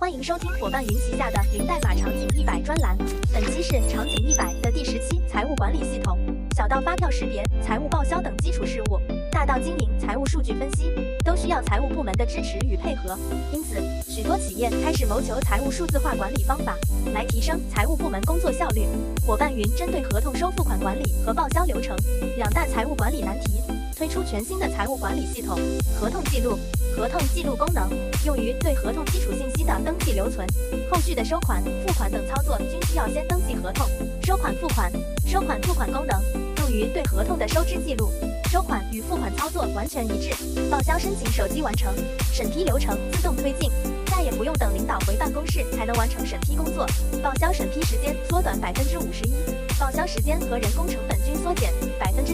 欢迎收听伙伴云旗下的零代码场景一百专栏，本期是场景一百的第十期财务管理系统，小到发票识别、财务报销等基础事务，大到经营、财务数据分析，都需要财务部门的支持与配合。因此，许多企业开始谋求财务数字化管理方法，来提升财务部门工作效率。伙伴云针对合同收付款管理和报销流程两大财务管理难题，推出全新的财务管理系统——合同记录。合同记录功能用于对合同基础信息的登记留存，后续的收款、付款等操作均需要先登记合同。收款、付款、收款、付款功能用于对合同的收支记录，收款与付款操作完全一致。报销申请手机完成，审批流程自动推进，再也不用等领导回办公室才能完成审批工作。报销审批时间缩短百分之五十一，报销时间和人工成本均缩减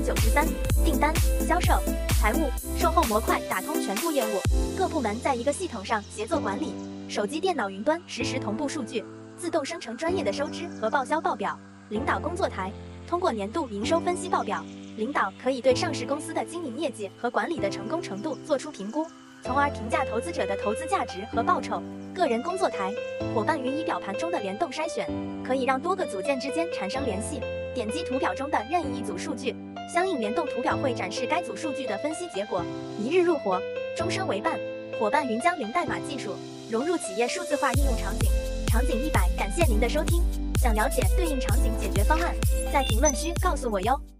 九十三。订单、销售、财务、售后模块打通全部业务。各部门在一个系统上协作管理，手机、电脑、云端实时同步数据，自动生成专业的收支和报销报表。领导工作台通过年度营收分析报表，领导可以对上市公司的经营业绩和管理的成功程度做出评估，从而评价投资者的投资价值和报酬。个人工作台伙伴云仪表盘中的联动筛选，可以让多个组件之间产生联系。点击图表中的任意一组数据，相应联动图表会展示该组数据的分析结果。一日入伙，终身为伴。伙伴云将零代码技术融入企业数字化应用场景，场景一百，感谢您的收听。想了解对应场景解决方案，在评论区告诉我哟。